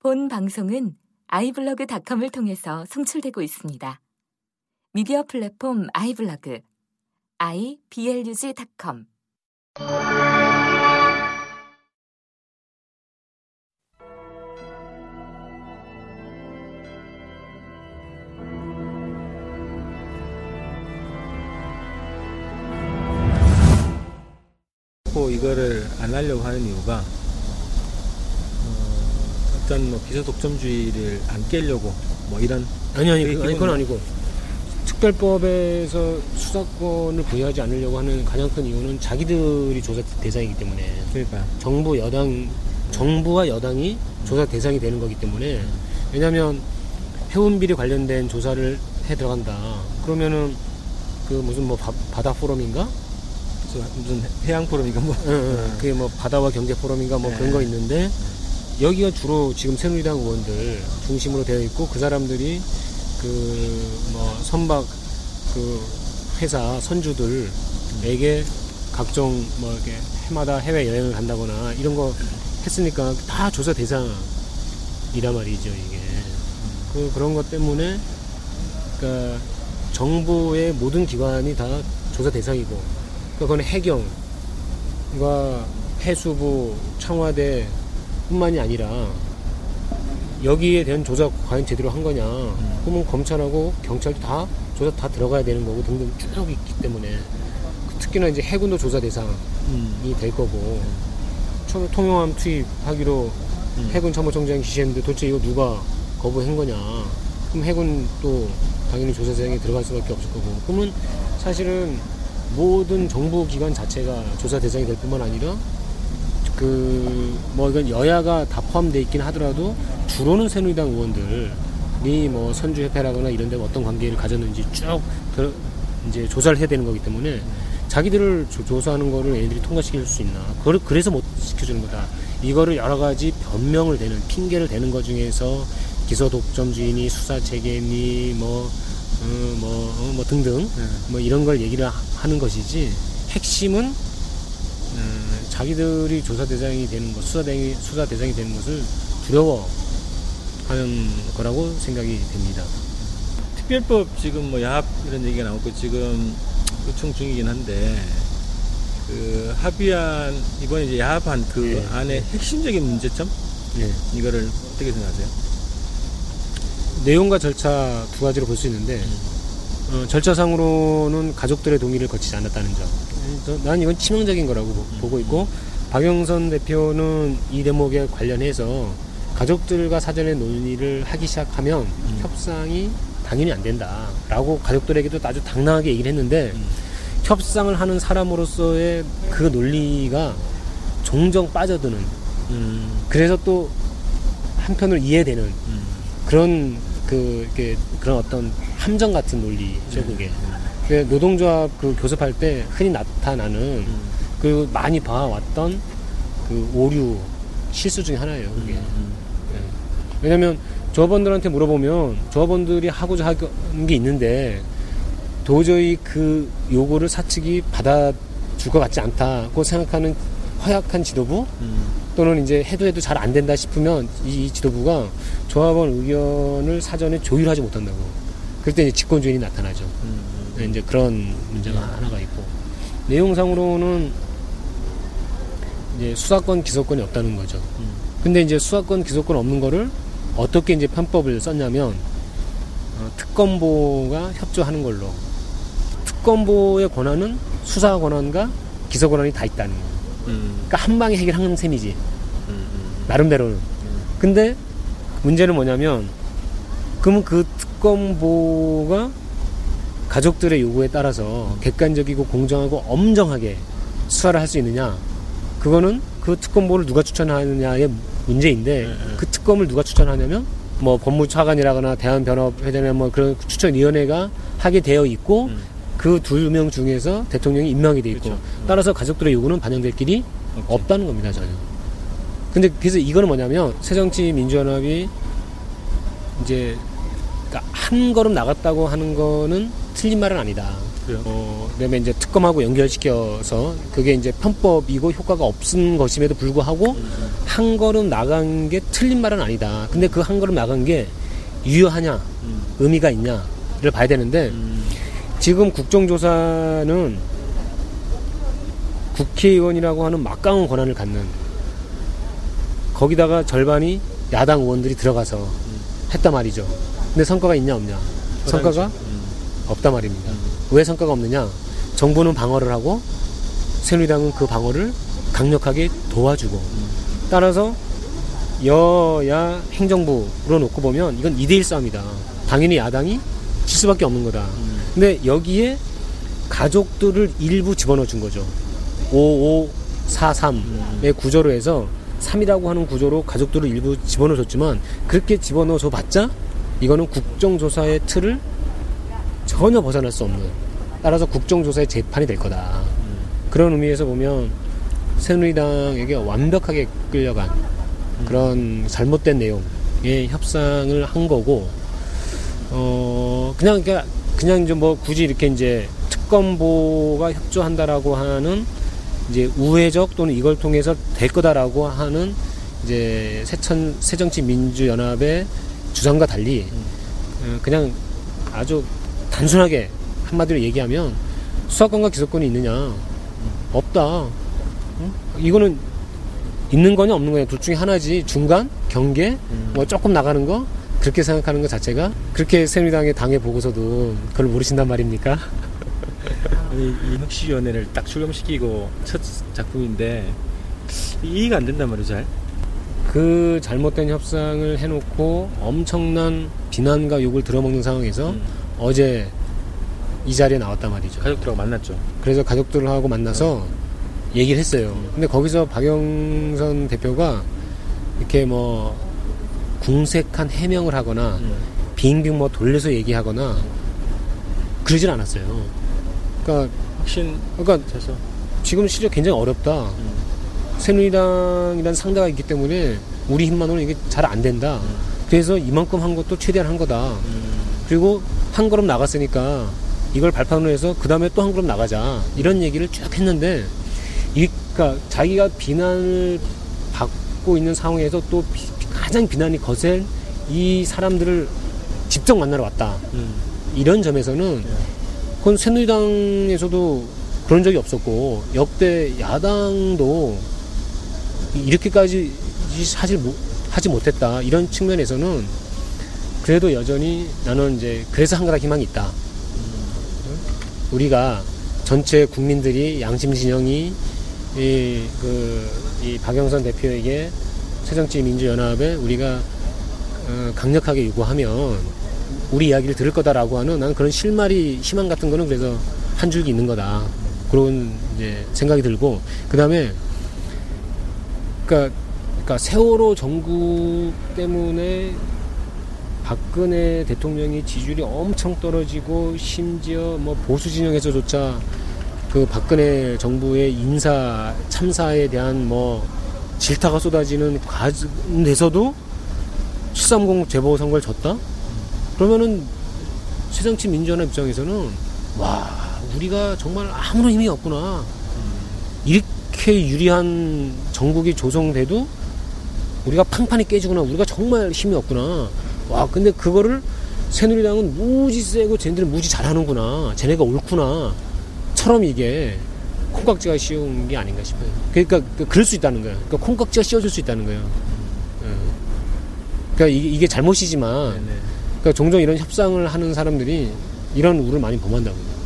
본 방송은 아이블로그닷컴을 통해서 송출되고 있습니다. 미디어 플랫폼 아이블로그 iblog.com 고 이거를 안 하려고 하는 이유가 어, 어떤 뭐 기소 독점주의를 안 깨려고 뭐 이런 아니 아니, 그, 아니 그건. 아니고. 특별법에서 수사권을 부여하지 않으려고 하는 가장 큰 이유는 자기들이 조사 대상이기 때문에. 그러니까 정부 여당 정부와 여당이 조사 대상이 되는 거기 때문에. 왜냐하면 해운 비리 관련된 조사를 해 들어간다. 그러면은 그 무슨 뭐 바, 바다 포럼인가? 저 무슨 해양 포럼인가 뭐. 응, 응. 그게 뭐 바다와 경제 포럼인가 뭐 네. 그런 거 있는데 여기가 주로 지금 새누리당 의원들 중심으로 되어 있고 그 사람들이 그 뭐 선박 그 회사 선주들에게 각종 뭐 이렇게 해마다 해외 여행을 간다거나 이런 거 했으니까 다 조사 대상이란 말이죠 이게. 그 그런 것 때문에 그러니까 정부의 모든 기관이 다 조사 대상이고 그러니까 그건 해경 과 해수부, 청와대 뿐만이 아니라 여기에 대한 조사 과연 제대로 한 거냐? 그러면 검찰하고 경찰도 다 조사 다 들어가야 되는 거고 등등 쭉 있기 때문에 특히나 이제 해군도 조사 대상이 음. 될 거고 처음에 통영함 투입하기로 음. 해군 참모총장이 지시했는데 도대체 이거 누가 거부한 거냐? 그럼 해군 또 당연히 조사 대상에 들어갈 수밖에 없을 거고 그러면 사실은 모든 정부 기관 자체가 조사 대상이 될 뿐만 아니라 그 뭐 이건 여야가 다 포함되어 있긴 하더라도 주로는 새누리당 의원들이 뭐 선주협회라거나 이런 데 어떤 관계를 가졌는지 쭉 들어- 이제 조사를 해야 되는 거기 때문에 자기들을 조- 조사하는 거를 얘네들이 통과시킬 수 있나 그걸 그래서 못 시켜주는 거다 이거를 여러 가지 변명을 대는 핑계를 대는 것 중에서 기소 독점주의니 수사 체계니 뭐 어, 뭐, 어, 뭐 등등 네. 뭐 이런 걸 얘기를 하- 하는 것이지 핵심은 음, 자기들이 조사 대상이 되는 것, 수사 대상이, 수사 대상이 되는 것을 두려워하는 거라고 생각이 됩니다. 특별법 지금 뭐 야합 이런 얘기가 나오고 지금 요청 중이긴 한데 그 합의안 이번에 이제 야합한 그 예. 안에 핵심적인 문제점 예. 이거를 어떻게 생각하세요? 내용과 절차 두 가지로 볼 수 있는데 어, 절차상으로는 가족들의 동의를 거치지 않았다는 점. 저- 난 이건 치명적인 거라고 보- 보고 있고 박영선 대표는 이 대목에 관련해서 가족들과 사전에 논의를 하기 시작하면 협상이 당연히 안 된다라고 가족들에게도 아주 당당하게 얘기를 했는데 음. 협상을 하는 사람으로서의 그 논리가 종종 빠져드는. 음, 그래서 또 한편으로 이해되는 음, 그런 그 이렇게 그런 어떤 함정 같은 논리죠 네. 그게 그 노동조합 그 교섭할 때 흔히 나타나는 음, 그 많이 봐왔던 그 오류 실수 중에 하나예요 그게 음, 예. 왜냐면 조합원들한테 물어보면 조합원들이 하고자 하는 게 있는데 도저히 그 요구를 사측이 받아줄 것 같지 않다고 생각하는 허약한 지도부 음, 또는 이제 해도 해도 잘 안 된다 싶으면 이, 이 지도부가 조합원 의견을 사전에 조율하지 못한다고. 그럴 때 이제 직권주의이 나타나죠. 음, 네, 이제 그런 문제가 하나가 있고 내용상으로는 이제 수사권 기소권이 없다는 거죠. 음. 근데 이제 수사권 기소권 없는 거를 어떻게 이제 편법을 썼냐면 어, 특검보가 협조하는 걸로 특검보의 권한은 수사 권한과 기소 권한이 다 있다는 거예요. 음, 그러니까 한 방에 해결하는 셈이지 음, 음, 나름대로는. 근데 문제는 뭐냐면 그러면 그 특검보가 가족들의 요구에 따라서 객관적이고 공정하고 엄정하게 수사를 할 수 있느냐? 그거는 그 특검보를 누가 추천하느냐의 문제인데 네, 네. 그 특검을 누가 추천하냐면 뭐 법무차관이라거나 대한변협회장이나 뭐 그런 추천위원회가 하게 되어 있고 음. 그두 명 중에서 대통령이 임명이 돼 있고 그렇죠. 따라서 가족들의 요구는 반영될 길이 없지. 없다는 겁니다 전혀. 근데 그래서 이거는 뭐냐면 새정치민주연합이 이제 그러니까 한 걸음 나갔다고 하는 거는 틀린 말은 아니다. 그래요? 어, 그다음에 이제 특검하고 연결시켜서 그게 이제 편법이고 효과가 없은 것임에도 불구하고 한 걸음 나간 게 틀린 말은 아니다. 근데 그 한 걸음 나간 게 유효하냐, 음. 의미가 있냐를 봐야 되는데 음. 지금 국정조사는 국회의원이라고 하는 막강한 권한을 갖는 거기다가 절반이 야당 의원들이 들어가서 했단 말이죠. 근데 성과가 있냐 없냐? 성과가 음. 없단 말입니다. 왜 성과가 없느냐? 정부는 방어를 하고 새누리당은 그 방어를 강력하게 도와주고 따라서 여야 행정부로 놓고 보면 이건 2대1 싸움이다. 당연히 야당이 질 수밖에 없는 거다. 음. 근데 여기에 가족들을 일부 집어넣어 준 거죠. 5543의 구조로 해서 3이라고 하는 구조로 가족들을 일부 집어넣어 줬지만 그렇게 집어넣어 줘 봤자 이거는 국정조사의 틀을 전혀 벗어날 수 없는 따라서 국정조사의 재판이 될 거다. 그런 의미에서 보면 새누리당에게 완벽하게 끌려간 그런 잘못된 내용의 협상을 한 거고 어 그냥 그냥 그냥 이제 뭐 굳이 이렇게 이제 특검보가 협조한다라고 하는 이제 우회적 또는 이걸 통해서 될 거다라고 하는 이제 새천 새정치 민주연합의 주장과 달리 어, 그냥 아주 단순하게 한마디로 얘기하면 수사권과 기소권이 있느냐 없다. 응? 이거는 있는 거냐 없는 거냐 둘 중에 하나지 중간 경계 뭐 조금 나가는 거 그렇게 생각하는 것 자체가 그렇게 새누리당의 당의 보고서도 그걸 모르신단 말입니까? 이, 이 혁신위원회를 딱 출범시키고 첫 작품인데 이해가 안 된단 말이죠 잘. 그 잘못된 협상을 해놓고 엄청난 비난과 욕을 들어먹는 상황에서 음. 어제 이 자리에 나왔단 말이죠. 가족들하고 만났죠. 그래서 가족들하고 만나서 얘기를 했어요. 근데 거기서 박영선 대표가 이렇게 뭐 궁색한 해명을 하거나 음. 빙빙 뭐 돌려서 얘기하거나 그러진 않았어요. 그러니까 혁신 그러니까 돼서 지금 실력 굉장히 어렵다. 음. 새누리당이라는 상대가 있기 때문에 우리 힘만으로는 이게 잘 안 된다. 그래서 이만큼 한 것도 최대한 한 거다. 음. 그리고 한 걸음 나갔으니까 이걸 발판으로 해서 그 다음에 또 한 걸음 나가자. 이런 얘기를 쭉 했는데, 이, 그러니까 자기가 비난을 받고 있는 상황에서 또 비- 가장 비난이 거센 이 사람들을 직접 만나러 왔다. 음. 이런 점에서는 그건 새누리당에서도 그런 적이 없었고 역대 야당도 이렇게까지 사실 못- 하지 못했다 이런 측면에서는 그래도 여전히 나는 이제 그래서 한가닥 희망이 있다. 우리가 전체 국민들이 양심 진영이 이, 그, 이 박영선 대표에게 새정치 민주연합에 우리가 어, 강력하게 요구하면 우리 이야기를 들을 거다라고 하는 나는 그런 실마리 희망 같은 거는 그래서 한 줄기 있는 거다 그런 이제 생각이 들고 그 다음에 그러니까, 그러니까 세월호 정국 때문에 박근혜 대통령이 지지율이 엄청 떨어지고 심지어 뭐 보수 진영에서조차 그 박근혜 정부의 인사 참사에 대한 뭐 질타가 쏟아지는 가운데서도 730 재보 선거를 졌다? 그러면은 새정치 민주연합 입장에서는 와 우리가 정말 아무런 힘이 없구나 이렇게 유리한 정국이 조성돼도 우리가 팡판이 깨지구나 우리가 정말 힘이 없구나 와 근데 그거를 새누리당은 무지 세고 쟤네들은 무지 잘하는구나 쟤네가 옳구나 처럼 이게 콩깍지가 씌운 게 아닌가 싶어요 그러니까 그- 그럴 수 있다는 거예요 그러니까 콩깍지가 씌워질 수 있다는 거예요 예. 그러니까 이게, 이게 잘못이지만 네네. 그러니까 종종 이런 협상을 하는 사람들이 이런 우를 많이 범한다고요.